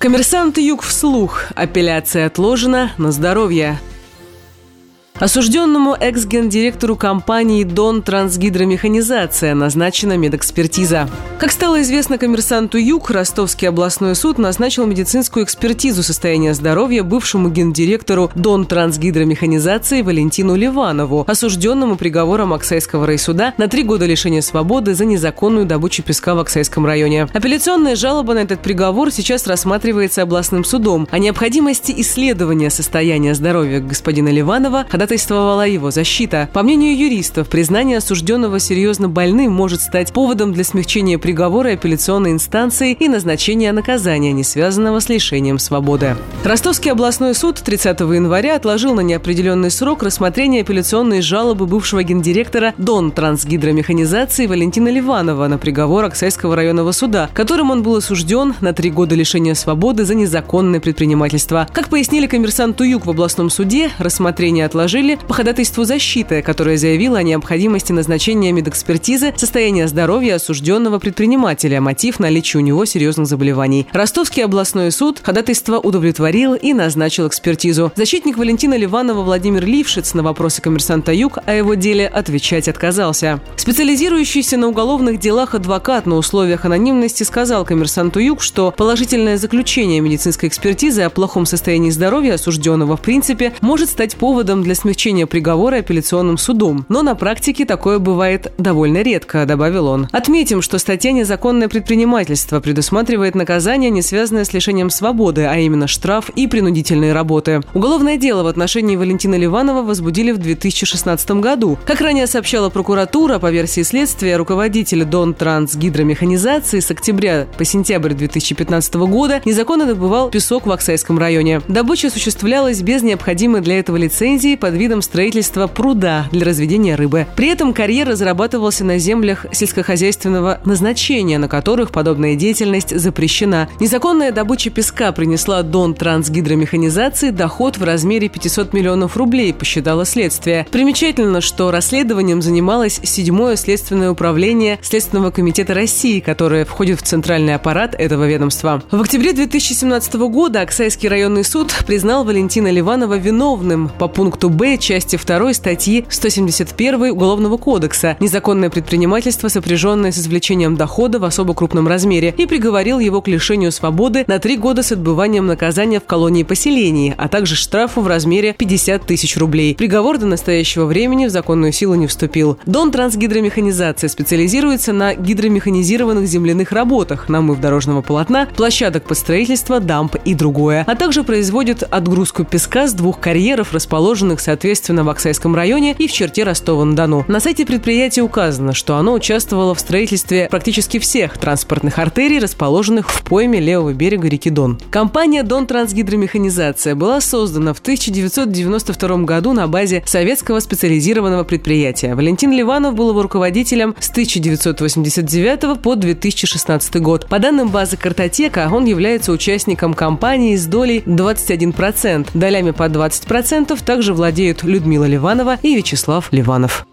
Коммерсант Юг вслух. Апелляция отложена на здоровье. Осужденному экс-гендиректору компании «Дон Трансгидромеханизация» назначена медэкспертиза. Как стало известно коммерсанту Юг, Ростовский областной суд назначил медицинскую экспертизу состояния здоровья бывшему гендиректору «Дон Трансгидромеханизации» Валентину Ливанову, осужденному приговором Оксайского райсуда на три года лишения свободы за незаконную добычу песка в Оксайском районе. Апелляционная жалоба на этот приговор сейчас рассматривается областным судом. О необходимости исследования состояния здоровья господина Ливанова ходатайствовал ходатайствовала его защита. По мнению юристов, признание осужденного серьезно больным может стать поводом для смягчения приговора апелляционной инстанции и назначения наказания, не связанного с лишением свободы. Ростовский областной суд 30 января отложил на неопределенный срок рассмотрение апелляционной жалобы бывшего гендиректора Дон трансгидромеханизации Валентина Ливанова на приговор Оксайского районного суда, которым он был осужден на три года лишения свободы за незаконное предпринимательство. Как пояснили коммерсанту Юг в областном суде, рассмотрение отложили предложили по ходатайству защиты, которая заявила о необходимости назначения медэкспертизы состояния здоровья осужденного предпринимателя, мотив наличия у него серьезных заболеваний. Ростовский областной суд ходатайство удовлетворил и назначил экспертизу. Защитник Валентина Ливанова Владимир Лившиц на вопросы коммерсанта Юг о его деле отвечать отказался. Специализирующийся на уголовных делах адвокат на условиях анонимности сказал коммерсанту Юг, что положительное заключение медицинской экспертизы о плохом состоянии здоровья осужденного в принципе может стать поводом для смягчения смягчения приговора апелляционным судом. Но на практике такое бывает довольно редко, добавил он. Отметим, что статья «Незаконное предпринимательство» предусматривает наказание, не связанное с лишением свободы, а именно штраф и принудительные работы. Уголовное дело в отношении Валентина Ливанова возбудили в 2016 году. Как ранее сообщала прокуратура, по версии следствия, руководитель Дон Транс гидромеханизации с октября по сентябрь 2015 года незаконно добывал песок в Оксайском районе. Добыча осуществлялась без необходимой для этого лицензии под видом строительства пруда для разведения рыбы. При этом карьер разрабатывался на землях сельскохозяйственного назначения, на которых подобная деятельность запрещена. Незаконная добыча песка принесла Дон трансгидромеханизации доход в размере 500 миллионов рублей, посчитало следствие. Примечательно, что расследованием занималось седьмое следственное управление Следственного комитета России, которое входит в центральный аппарат этого ведомства. В октябре 2017 года Оксайский районный суд признал Валентина Ливанова виновным по пункту Б части 2 статьи 171 Уголовного кодекса «Незаконное предпринимательство, сопряженное с извлечением дохода в особо крупном размере» и приговорил его к лишению свободы на три года с отбыванием наказания в колонии поселений, а также штрафу в размере 50 тысяч рублей. Приговор до настоящего времени в законную силу не вступил. Дон трансгидромеханизация специализируется на гидромеханизированных земляных работах, намыв дорожного полотна, площадок под строительство, дамп и другое, а также производит отгрузку песка с двух карьеров, расположенных, соответственно, соответственно, в Оксайском районе и в черте Ростова-на-Дону. На сайте предприятия указано, что оно участвовало в строительстве практически всех транспортных артерий, расположенных в пойме левого берега реки Дон. Компания «Дон Трансгидромеханизация» была создана в 1992 году на базе советского специализированного предприятия. Валентин Ливанов был его руководителем с 1989 по 2016 год. По данным базы «Картотека», он является участником компании с долей 21%. Долями по 20% также владеют Людмила Ливанова и Вячеслав Ливанов.